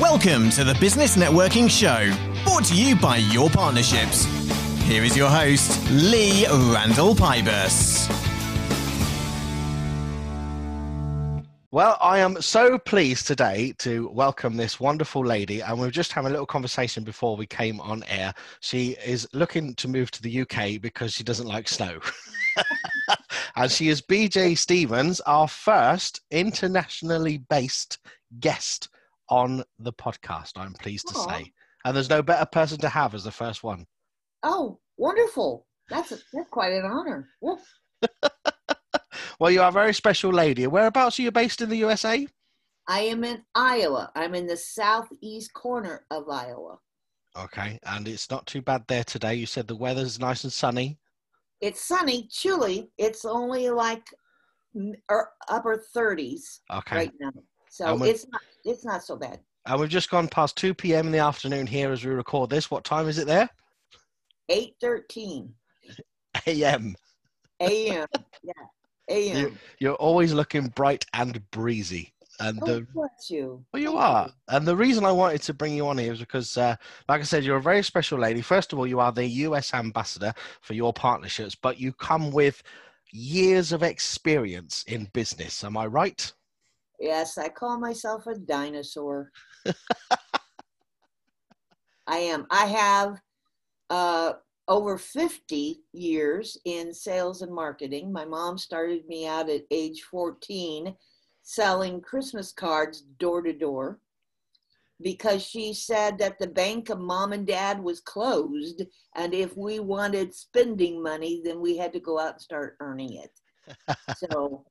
Welcome to the Business Networking Show, brought to you by Your Partnerships. Here is your host, Lee Randall Pybus. Well, I am so pleased today to welcome this wonderful lady, and we are just having a little conversation before we came on air. She is looking to move to the UK because she doesn't like snow. and she is BJ Stephens, our first internationally based guest on the podcast, I'm pleased to say. And there's no better person to have as the first one. Oh, wonderful. That's, a, that's quite an honor. well, you are a very special lady. Whereabouts are you based in the USA? I am in Iowa. I'm in the southeast corner of Iowa. Okay, and it's not too bad there today. You said the weather's nice and sunny. It's sunny, chilly. It's only like er, upper 30s okay. right now. So it's not it's not so bad. And we've just gone past 2 p.m. in the afternoon here as we record this. What time is it there? 8.13. A.M. A.M. Yeah. A.M. You, you're always looking bright and breezy. And oh, the, you. Well, you are. And the reason I wanted to bring you on here is because, uh, like I said, you're a very special lady. First of all, you are the US ambassador for your partnerships, but you come with years of experience in business. Am I right? Yes, I call myself a dinosaur. I am. I have uh, over 50 years in sales and marketing. My mom started me out at age 14 selling Christmas cards door to door because she said that the bank of mom and dad was closed. And if we wanted spending money, then we had to go out and start earning it. so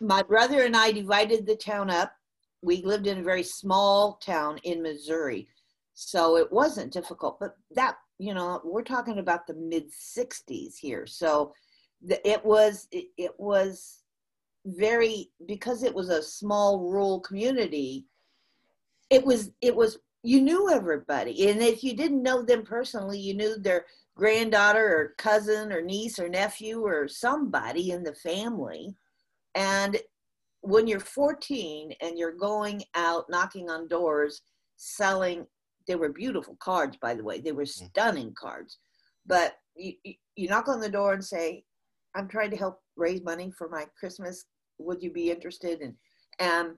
my brother and I divided the town up. We lived in a very small town in Missouri. So it wasn't difficult, but that, you know, we're talking about the mid 60s here. So the, it was, it, it was very, because it was a small rural community, it was, it was, you knew everybody. And if you didn't know them personally, you knew their granddaughter or cousin or niece or nephew or somebody in the family and when you're 14 and you're going out knocking on doors, selling, they were beautiful cards, by the way, they were mm. stunning cards. But you, you knock on the door and say, I'm trying to help raise money for my Christmas. Would you be interested? And, and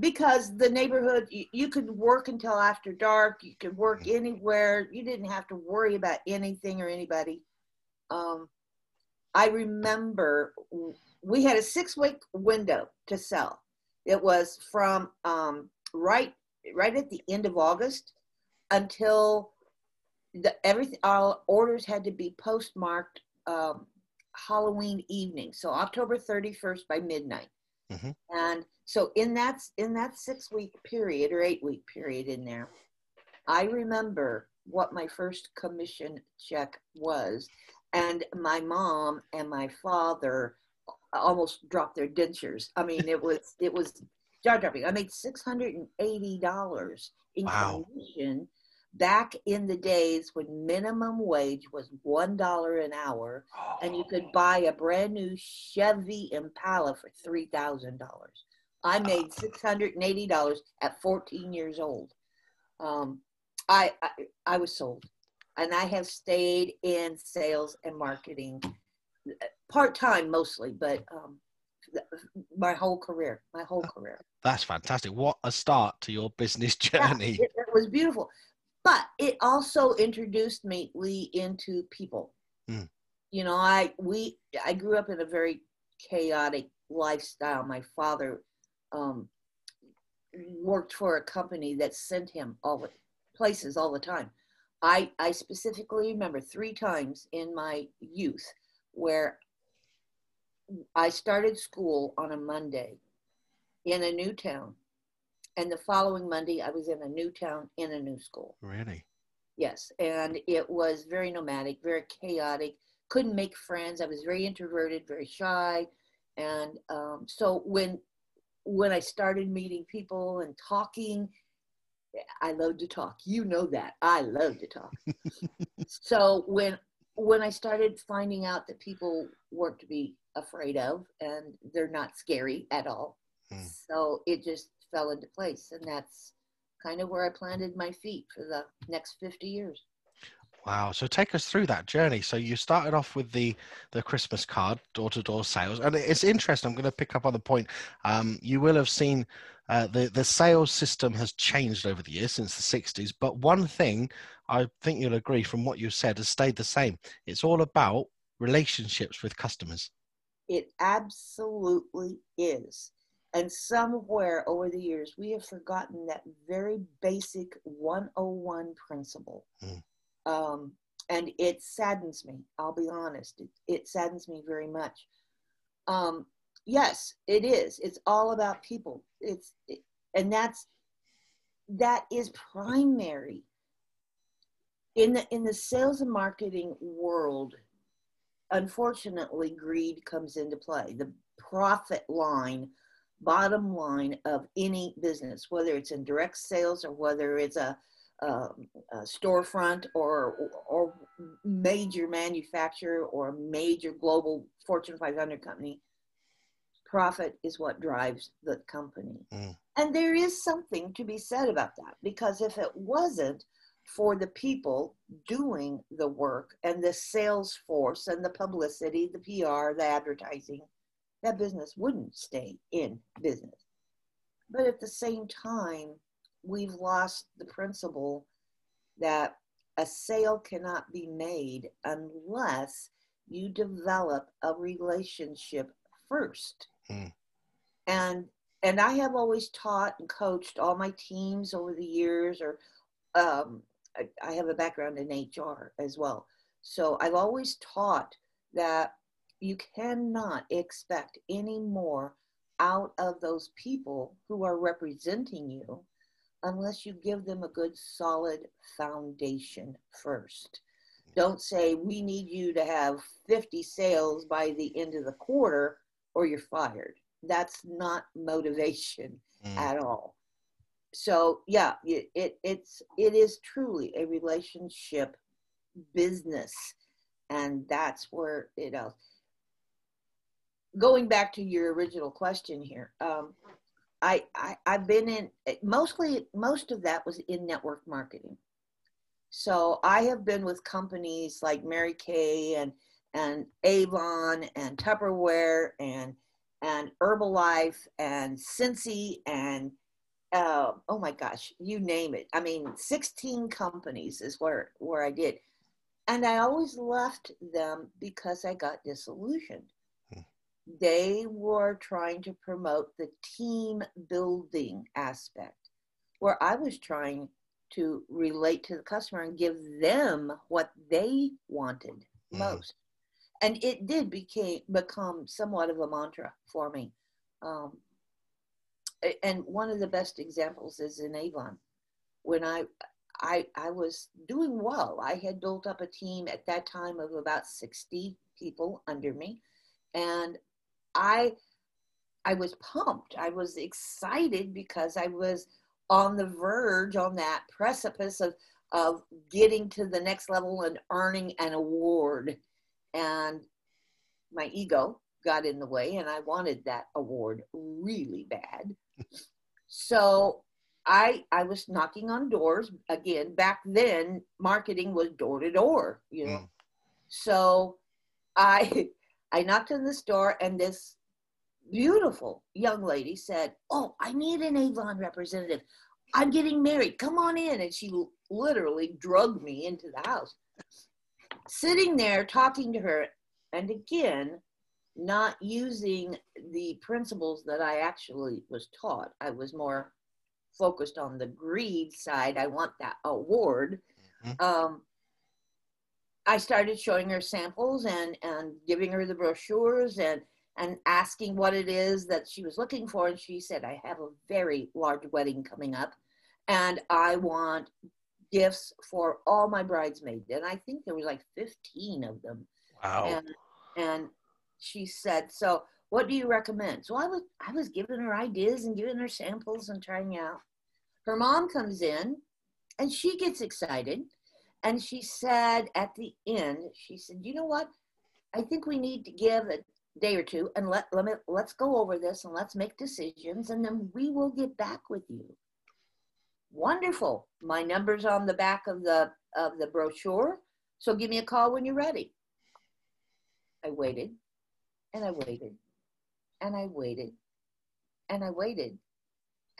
because the neighborhood, you, you could work until after dark, you could work mm. anywhere, you didn't have to worry about anything or anybody. Um, I remember we had a six week window to sell. It was from um, right right at the end of August until the everything our orders had to be postmarked um, Halloween evening, so October 31st by midnight. Mm-hmm. And so in that in that six week period or eight week period in there, I remember what my first commission check was, and my mom and my father almost dropped their dentures. I mean, it was it was jaw dropping. I made six hundred and eighty dollars in wow. commission back in the days when minimum wage was one dollar an hour, oh. and you could oh. buy a brand new Chevy Impala for three thousand dollars. I made six hundred and eighty dollars at fourteen years old. Um, I, I I was sold, and I have stayed in sales and marketing part time mostly, but um, my whole career, my whole career. That's fantastic. What a start to your business journey. Yeah, it, it, was beautiful. But it also introduced me Lee into people. Mm. You know, I we I grew up in a very chaotic lifestyle. My father um, worked for a company that sent him all the places all the time. I I specifically remember three times in my youth where I started school on a Monday in a new town. And the following Monday, I was in a new town in a new school. Really? Yes. And it was very nomadic, very chaotic. Couldn't make friends. I was very introverted, very shy. And um, so when when I started meeting people and talking, I love to talk. You know that. I love to talk. so when when I started finding out that people weren't to be afraid of and they're not scary at all, mm. so it just fell into place, and that's kind of where I planted my feet for the next 50 years. Wow. So take us through that journey. So you started off with the the Christmas card, door to door sales, and it's interesting. I'm going to pick up on the point. Um, you will have seen uh, the the sales system has changed over the years since the 60s, but one thing I think you'll agree from what you said has stayed the same. It's all about relationships with customers. It absolutely is. And somewhere over the years, we have forgotten that very basic 101 principle. Mm. Um, and it saddens me, I'll be honest. It, it saddens me very much. Um, yes, it is. It's all about people. It's, it, and that's, that is primary. In the, in the sales and marketing world, unfortunately, greed comes into play. The profit line bottom line of any business, whether it's in direct sales or whether it's a, a, a storefront or or major manufacturer or a major global Fortune 500 company. Profit is what drives the company. Mm. And there is something to be said about that because if it wasn't for the people doing the work and the sales force and the publicity, the PR, the advertising, that business wouldn't stay in business. But at the same time, we've lost the principle that a sale cannot be made unless you develop a relationship first. Hmm. And and I have always taught and coached all my teams over the years, or um, I, I have a background in HR as well. So I've always taught that you cannot expect any more out of those people who are representing you unless you give them a good solid foundation first. Don't say we need you to have 50 sales by the end of the quarter or you're fired. That's not motivation mm. at all. So yeah, it, it it's it is truly a relationship business and that's where it else going back to your original question here, um, I, I I've been in mostly most of that was in network marketing. So I have been with companies like Mary Kay and and Avon and Tupperware and and Herbalife and Scentsy and uh, oh my gosh, you name it. I mean, 16 companies is where where I did, and I always left them because I got disillusioned they were trying to promote the team building aspect, where I was trying to relate to the customer and give them what they wanted mm. most. And it did became become somewhat of a mantra for me. Um, and one of the best examples is in Avon. When I, I, I was doing well, I had built up a team at that time of about 60 people under me. And I I was pumped. I was excited because I was on the verge, on that precipice of of getting to the next level and earning an award. And my ego got in the way and I wanted that award really bad. so I I was knocking on doors again. Back then, marketing was door to door, you know. Mm. So I I knocked on this door, and this beautiful young lady said, Oh, I need an Avon representative. I'm getting married. Come on in. And she literally drugged me into the house. Sitting there talking to her, and again, not using the principles that I actually was taught. I was more focused on the greed side. I want that award. Mm-hmm. Um, I started showing her samples and and giving her the brochures and and asking what it is that she was looking for and she said I have a very large wedding coming up and I want gifts for all my bridesmaids and I think there was like 15 of them. Wow. And and she said so what do you recommend? So I was I was giving her ideas and giving her samples and trying out. Her mom comes in and she gets excited and she said at the end, she said, you know what? I think we need to give a day or two and let, let me, let's go over this and let's make decisions and then we will get back with you. Wonderful. My number's on the back of the of the brochure. So give me a call when you're ready. I waited and I waited and I waited and I waited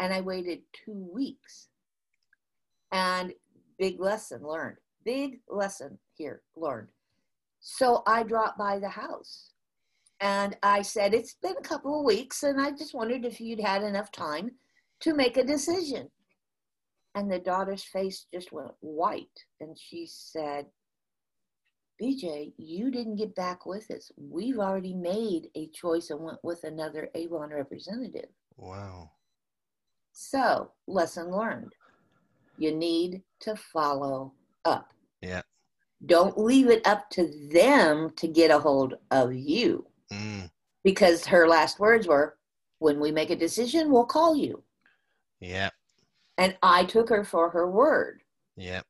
and I waited two weeks. And big lesson learned. Big lesson here learned. So I dropped by the house and I said, It's been a couple of weeks, and I just wondered if you'd had enough time to make a decision. And the daughter's face just went white. And she said, BJ, you didn't get back with us. We've already made a choice and went with another Avon representative. Wow. So, lesson learned. You need to follow up. Yeah. Don't leave it up to them to get a hold of you. Mm. Because her last words were, when we make a decision, we'll call you. Yeah. And I took her for her word. Yeah.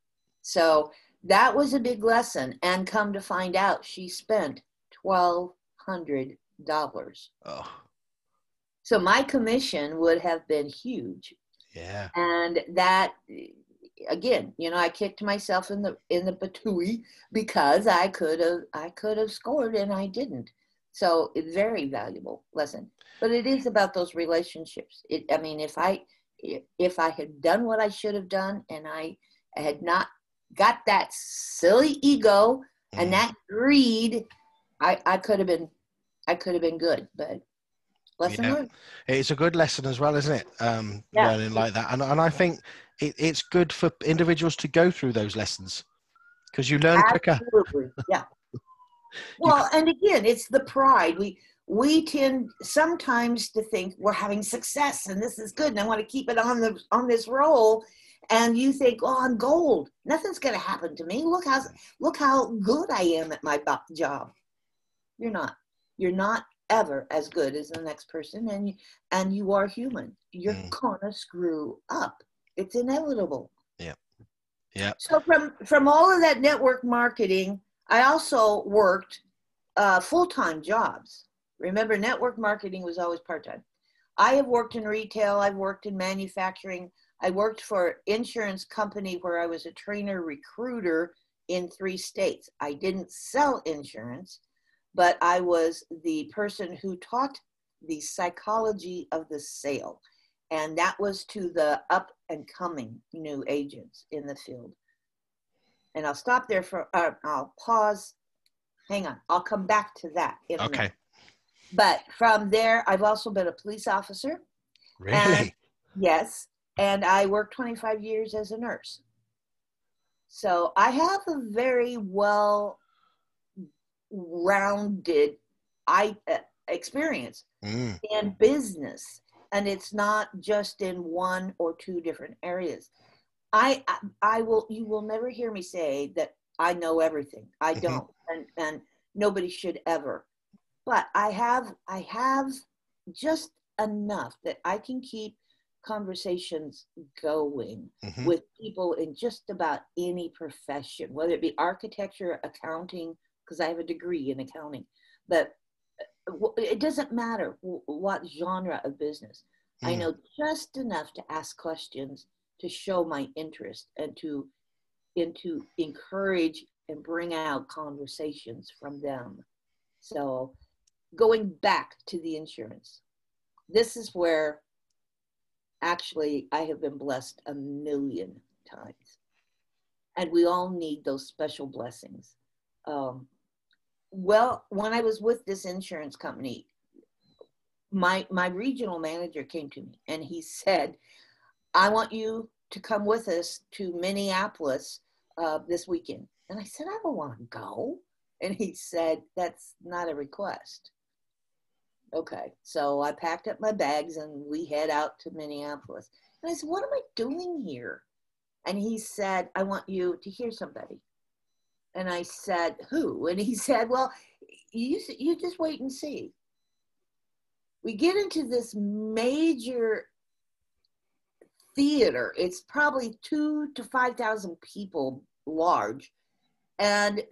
So that was a big lesson. And come to find out, she spent $1,200. Oh. So my commission would have been huge. Yeah. And that again, you know, I kicked myself in the in the patooey because I could have I could have scored and I didn't. So it's very valuable lesson. But it is about those relationships. It I mean if I if I had done what I should have done and I had not got that silly ego and mm-hmm. that greed, I, I could have been I could have been good. But lesson Yeah. learned. It's a good lesson as well, isn't it? Um, Yeah. Learning like that, and and I think it, it's good for individuals to go through those lessons because you learn quicker. Yeah. Well, and again, it's the pride. We we tend sometimes to think we're having success and this is good, and I want to keep it on the on this roll. And you think, oh, I'm gold. Nothing's going to happen to me. Look how look how good I am at my job. You're not. You're not ever as good as the next person, and you, and you are human. You're Mm. gonna screw up. It's inevitable. Yeah. yeah So from from all of that network marketing, I also worked uh, full time jobs. Remember, network marketing was always part time. I have worked in retail. I've worked in manufacturing. I worked for insurance company where I was a trainer recruiter in three states. I didn't sell insurance, but I was the person who taught the psychology of the sale and that was to the up and coming new agents in the field. And I'll stop there for, uh, I'll pause. Hang on, I'll come back to that. In a Okay. minute. But from there, I've also been a police officer. Really? Yes. And I worked 25 years as a nurse. So I have a very well rounded I, uh, experience Mm. in business and it's not just in one or two different areas I, I i will you will never hear me say that i know everything i Mhm. don't and and nobody should ever but i have i have just enough that i can keep conversations going Mhm. with people in just about any profession, whether it be architecture, accounting, because I have a degree in accounting. But it doesn't matter what genre of business. I Mm. know just enough to ask questions to show my interest and to and to encourage and bring out conversations from them. So going back to the insurance, this is where actually I have been blessed a million times. And we all need those special blessings. Um, well, when I was with this insurance company, my my regional manager came to me and he said, "I want you to come with us to Minneapolis uh, this weekend." And I said, "I don't want to go." And he said, "That's not a request." Okay, so I packed up my bags and we head out to Minneapolis. And I said, What am I doing here? And he said, I want you to hear somebody. And I said, Who? And he said, Well, you, you just wait and see. We get into this major theater. It's probably two to 5,000 people large. And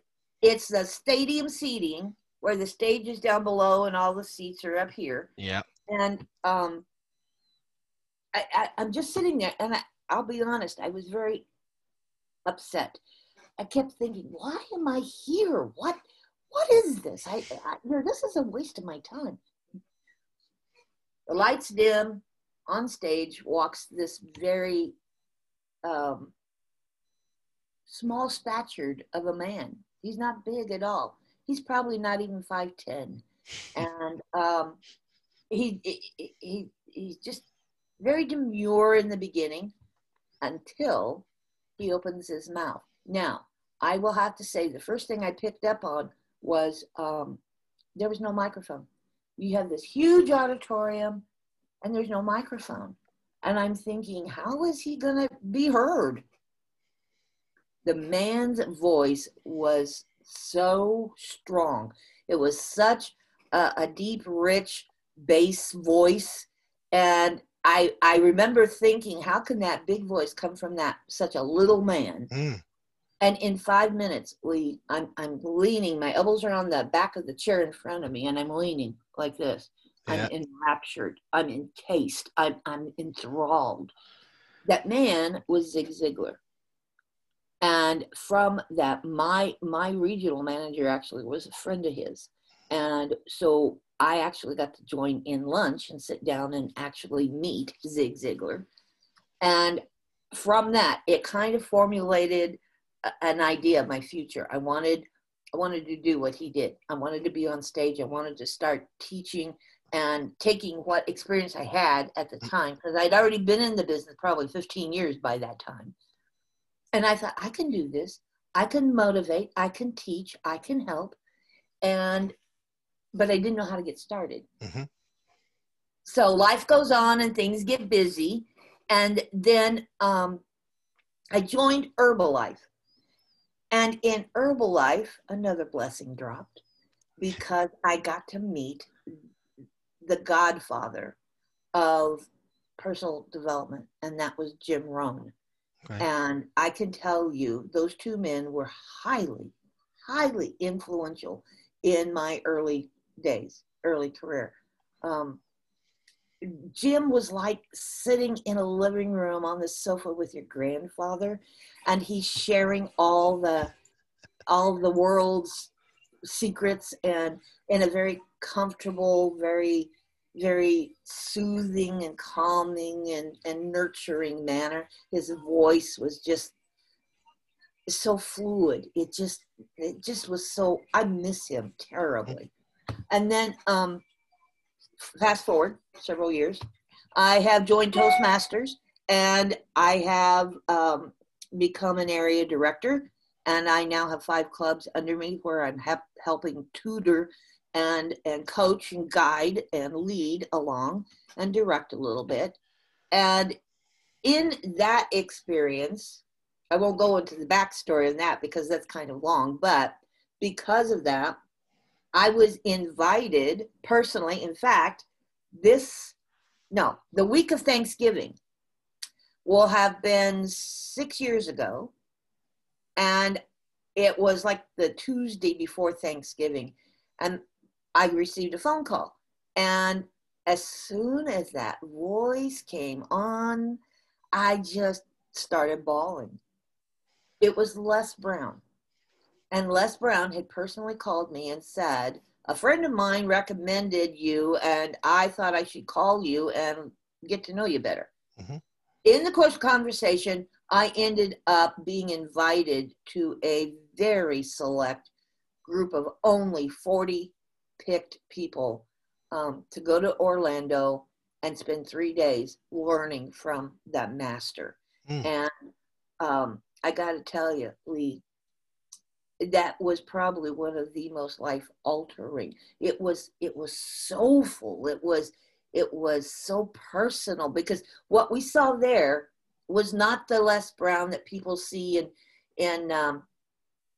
it's the stadium seating where the stage is down below and all the seats are up here Yeah. and um, I, I, I'm just sitting there, and I, I'll be honest, I was very upset. I kept thinking, why am I here? What what is this? I, I you know, this is a waste of my time. The lights dim. On stage walks this very um, small statured of a man. He's not big at all. He's probably not even five ten, and um, he, he he he's just very demure in the beginning until he opens his mouth. Now, I will have to say the first thing I picked up on was um, there was no microphone. You have this huge auditorium and there's no microphone. And I'm thinking, how is he going to be heard? The man's voice was so strong. It was such a, a deep, rich bass voice. And I, I remember thinking, how can that big voice come from that such a little man? Mm. And in five minutes, we I'm I'm leaning, my elbows are on the back of the chair in front of me, and I'm leaning like this. Yeah. I'm enraptured. I'm encased. I'm I'm enthralled. That man was Zig Ziglar. And from that, my my regional manager actually was a friend of his. And so I actually got to join in lunch and sit down and actually meet Zig Ziglar. And from that, it kind of formulated an idea of my future. I wanted I wanted to do what he did. I wanted to be on stage. I wanted to start teaching and taking what experience I had at the time because I'd already been in the business probably 15 years by that time. And I thought I can do this. I can motivate, I can teach, I can help. And but I didn't know how to get started. Mm-hmm. So life goes on and things get busy. And then um, I joined Herbalife. And in Herbalife, another blessing dropped because I got to meet the godfather of personal development, and that was Jim Rohn. Right. And I can tell you, those two men were highly, highly influential in my early days, early career. Um, Jim was like sitting in a living room on the sofa with your grandfather, and he's sharing all the all the world's secrets and in a very comfortable, very very soothing and calming and, and nurturing manner. His voice was just so fluid. It just it just was so I miss him terribly. And then um fast forward several years, I have joined Toastmasters and I have um, become an area director. And I now have five clubs under me where I'm hep- helping tutor and, and coach and guide and lead along and direct a little bit. And in that experience, I won't go into the backstory on that because that's kind of long, but because of that, I was invited personally. In fact, this, no, the week of Thanksgiving will have been six years ago. And it was like the Tuesday before Thanksgiving. And I received a phone call. And as soon as that voice came on, I just started bawling. It was Les Brown. And Les Brown had personally called me and said, A friend of mine recommended you, and I thought I should call you and get to know you better. Mm-hmm. In the course of conversation, I ended up being invited to a very select group of only 40 picked people um, to go to Orlando and spend three days learning from that master. Mm. And um, I got to tell you, Lee, that was probably one of the most life altering it was it was soulful. It was it was so personal because what we saw there was not the les brown that people see in in um,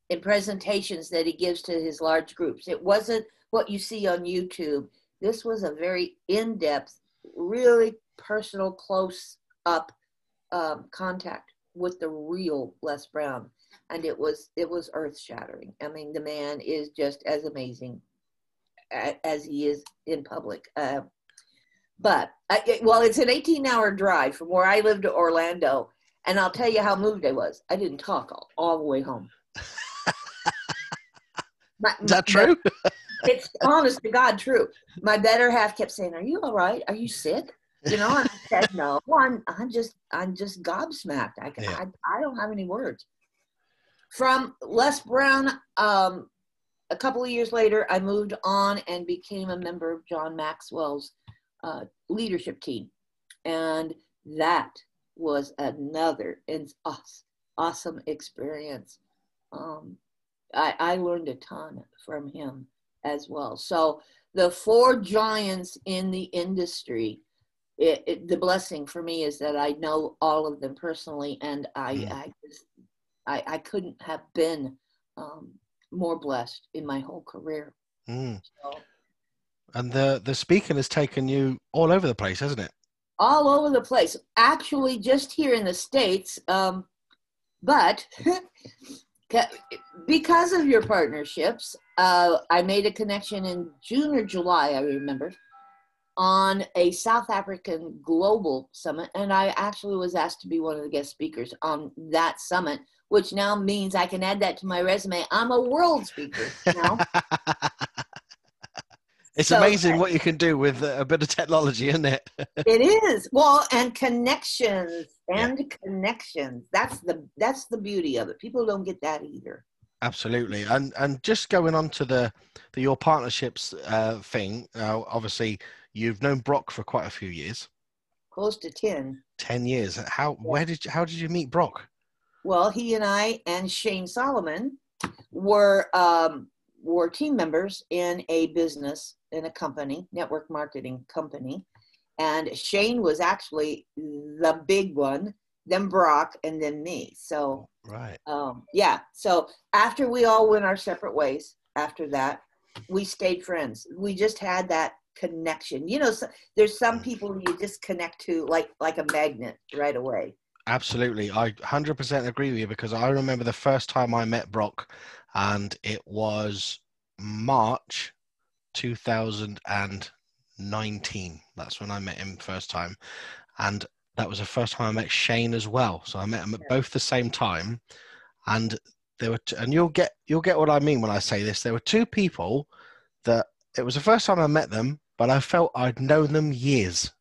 in presentations that he gives to his large groups. It wasn't what you see on youtube. This was a very in-depth really personal close up um, contact with the real les brown and it was it was earth shattering. I mean, the man is just as amazing as he is in public. Uh, but I, well, it's an 18 hour drive from where I live to Orlando, And I'll tell you how moved I was. I didn't talk all, all the way home. My, Is that true? it's honest to God true. My better half kept saying, "Are you all right? Are you sick?" You know, and I said, "No, I'm. I'm just. I'm just gobsmacked. I. Yeah. I, I don't have any words." From Les Brown, um, a couple of years later, I moved on and became a member of John Maxwell's uh, leadership team, and that was another awesome experience. Um, I, I learned a ton from him as well. So the four giants in the industry, it, it, the blessing for me is that I know all of them personally, and I Mm. I, just, I I couldn't have been um, more blessed in my whole career. Mm. So And the the speaking has taken you all over the place, hasn't it? all over the place. Actually, just here in the states, um, but because of your partnerships, uh, I made a connection in June or July, I remember, on a South African global summit, and I actually was asked to be one of the guest speakers on that summit, which now means I can add that to my resume. I'm a world speaker now. it's So- amazing what you can do with a bit of technology, isn't it? it is well and connections and connections that's the that's the beauty of it people don't get that either Absolutely, and and just going on to the the your partnerships uh, thing. Uh, obviously, you've known Brock for quite a few years, close to 10 ten years. How where did you, how did you meet Brock? Well he and i and shane solomon were um, were team members in a business in a company network marketing company. And shane was actually the big one then brock and then me. So Right. um, yeah. So after we all went our separate ways after that we stayed friends. We just had that connection. You know so, there's some people you just connect to like like a magnet right away Absolutely, I 100% agree with you because I remember the first time I met Brock, and it was March 2019. That's when I met him first time, and that was the first time I met Shane as well. So I met them at both the same time, and there were, t- and you'll get you'll get what I mean when I say this. There were two people that it was the first time I met them, but I felt I'd known them years.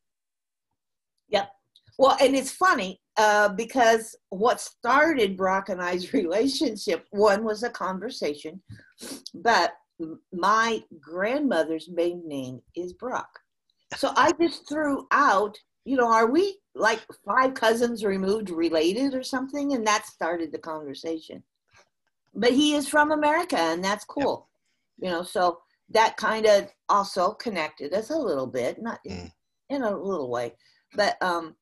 Well and it's funny uh, because what started brock and i's relationship one was a conversation but my grandmother's maiden name is brock. So i just threw out you know are we like five cousins removed related or something? And that started the conversation. But he is from america and that's cool. You know so that kind of also connected us a little bit not in, Mm. in a little way. But um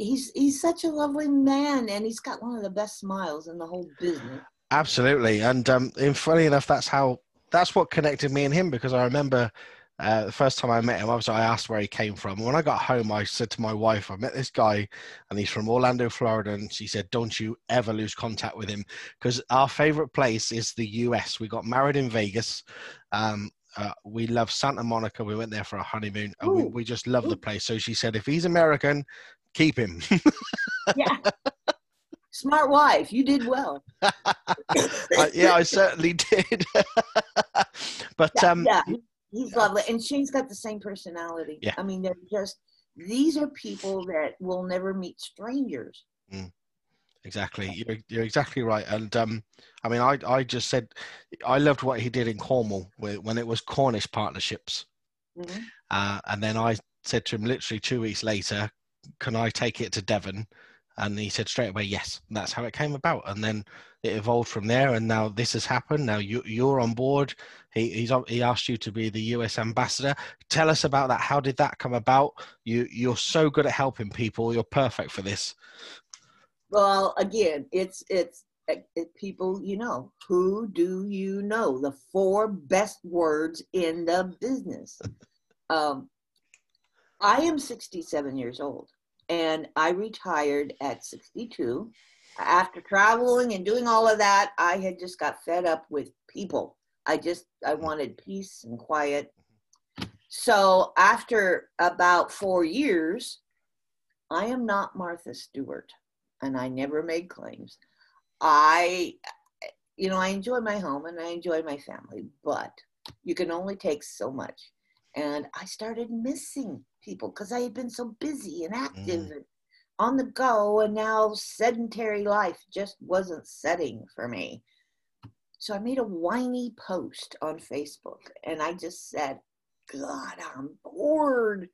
he's he's such a lovely man and he's got one of the best smiles in the whole business Absolutely, and um, and funny enough, that's how that's what connected me and him because I remember uh, the first time I met him. Obviously, I asked where he came from. And when I got home, I said to my wife, "I met this guy, and he's from Orlando, Florida." And she said, "Don't you ever lose contact with him because our favorite place is the U.S. We got married in Vegas." Um, uh, we love Santa Monica. We went there for a honeymoon, and we, we just love the place. So she said, if he's American, keep him. yeah smart wife you did well I, yeah, I certainly did. but yeah, um, yeah, he's lovely and shane's got the same personality Yeah. i mean they're just these are people that will never meet strangers exactly, you're, you're exactly right. And um, I mean, I I just said I loved what he did in Cornwall when it was Cornish partnerships, Mhm. uh, and then I said to him literally two weeks later, "Can I take it to Devon?" And he said straight away, "Yes." And that's how it came about. And then it evolved from there. And now this has happened. Now you you're on board. He he asked you to be the U.S. ambassador. Tell us about that. How did that come about? You you're so good at helping people. You're perfect for this. well again it's it's it, it- people you know who do you know the four best words in the business um, i am 67 years old and i retired at 62 after traveling and doing all of that i had just got fed up with people i just i wanted peace and quiet so after about four years i am not martha stewart and I never made claims. I, you know, I enjoy my home and I enjoy my family, but you can only take so much. And I started missing people because I had been so busy and active Mm. and on the go, and now sedentary life just wasn't setting for me. So I made a whiny post on Facebook and I just said, God, I'm bored.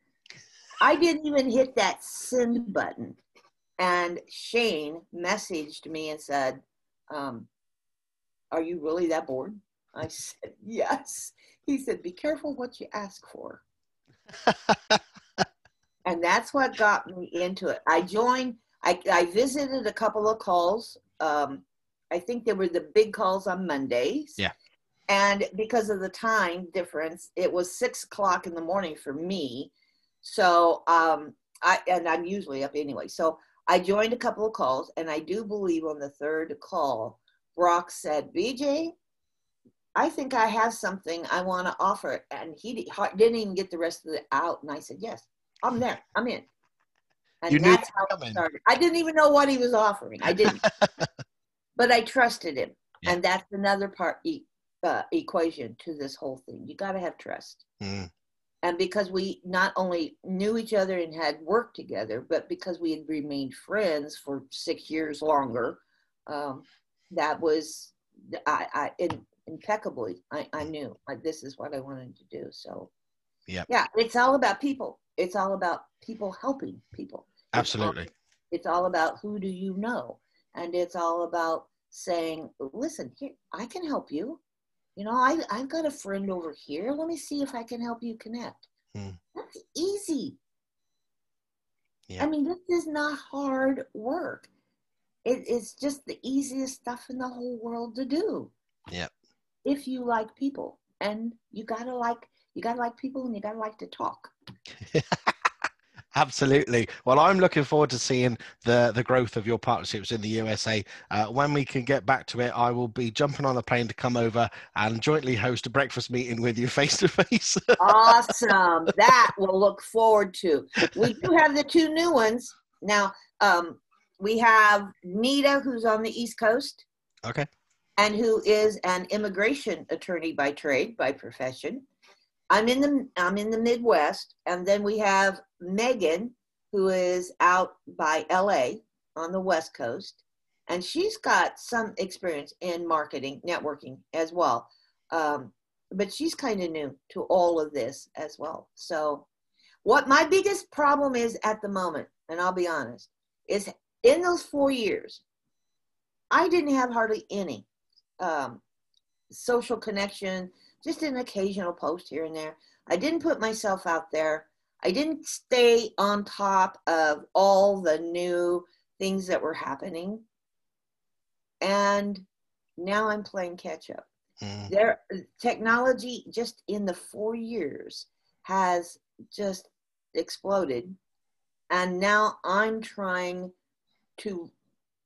I didn't even hit that send button. And Shane messaged me and said, um, Are you really that bored? I said, Yes. He said, Be careful what you ask for. and that's what got me into it. I joined, I, I visited a couple of calls. Um, I think there were the big calls on Mondays. Yeah. And because of the time difference, it was six o'clock in the morning for me. So um, I and I'm usually up anyway. So I joined a couple of calls, and I do believe on the third call, Brock said, "BJ, I think I have something I want to offer," and he didn't even get the rest of it out. And I said, "Yes, I'm there. I'm in." And You that's how it started. I didn't even know what he was offering. I didn't, but I trusted him, Yeah. and that's another part e- uh, equation to this whole thing. You got to have trust Mm. and because we not only knew each other and had worked together, but because we had remained friends for six years longer, um, that was I, I in, impeccably. I, I knew like this is what I wanted to do. So, yeah, yeah, it's all about people. It's all about people helping people. It's all- Absolutely. it's all about who do you know, and it's all about saying, listen, here I can help you. You know, I I've got a friend over here. Let me see if I can help you connect. Hmm. That's easy. Yeah. I mean, this is not hard work. It, it's just the easiest stuff in the whole world to do. If you like people, and you gotta like you gotta like people, and you gotta like to talk. Absolutely. Well, I'm looking forward to seeing the the growth of your partnerships in the USA. Uh, when we can get back to it, I will be jumping on a plane to come over and jointly host a breakfast meeting with you face to face. awesome. That we'll look forward to. We do have the two new ones. Now, um, we have Nita, who's on the East Coast, Okay. And who is an immigration attorney by trade, by profession. I'm in the I'm in the Midwest, and then we have Megan, who is out by LA on the West Coast, and she's got some experience in marketing, networking as well. Um, but she's kind of new to all of this as well. So, what my biggest problem is at the moment, and I'll be honest, is in those four years, I didn't have hardly any um, social connection, just an occasional post here and there. I didn't put myself out there. I didn't stay on top of all the new things that were happening. And now I'm playing catch up Mm. there technology just in the four years has just exploded and now i'm trying to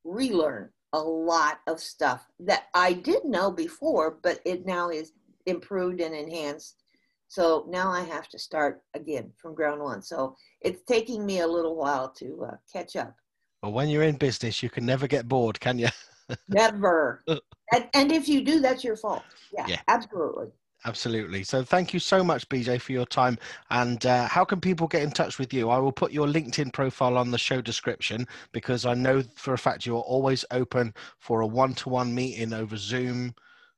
relearn a lot of stuff that i did know before but it now is improved and enhanced. So now i have to start again from ground one. So it's taking me a little while to uh, catch up. Well, when you're in business, you can never get bored, can you? never. And, and if you do that's your fault. Yeah, Yeah. absolutely Absolutely. So thank you so much, BJ, for your time. And uh, how can people get in touch with you? I will put your LinkedIn profile on the show description because I know for a fact you're always open for a one to one meeting over Zoom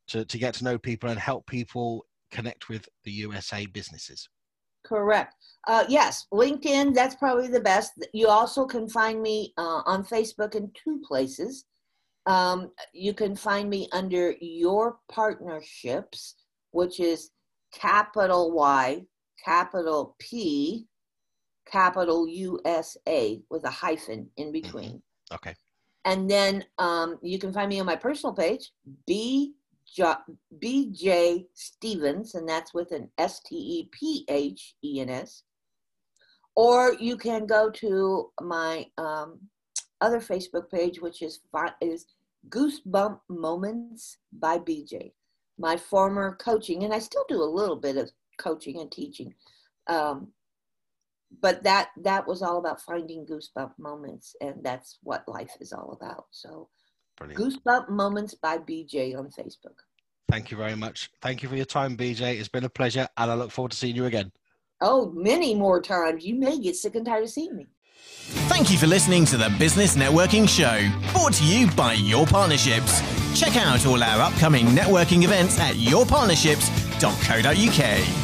to, to get to know people and help people connect with the USA businesses. Correct. Uh, yes, LinkedIn, that's probably the best. You also can find me uh, on Facebook in two places. Um, you can find me under Your Partnerships, which is capital Y, capital P, capital USA with a hyphen in between. Okay. And then um, you can find me on my personal page, B. BJ Stephens, and that's with an S T E P H E N S. Or you can go to my um, other Facebook page, which is is Goosebump Moments by BJ, my former coaching, and I still do a little bit of coaching and teaching. Um, but that that was all about finding goosebump moments, and that's what life is all about. So, Brilliant. goosebump moments by BJ on Facebook. Thank you very much. Thank you for your time, BJ. It's been a pleasure, and I look forward to seeing you again. Oh, many more times. You may get sick and tired of seeing me. Thank you for listening to the Business Networking Show, brought to you by Your Partnerships. Check out all our upcoming networking events at yourpartnerships.co.uk.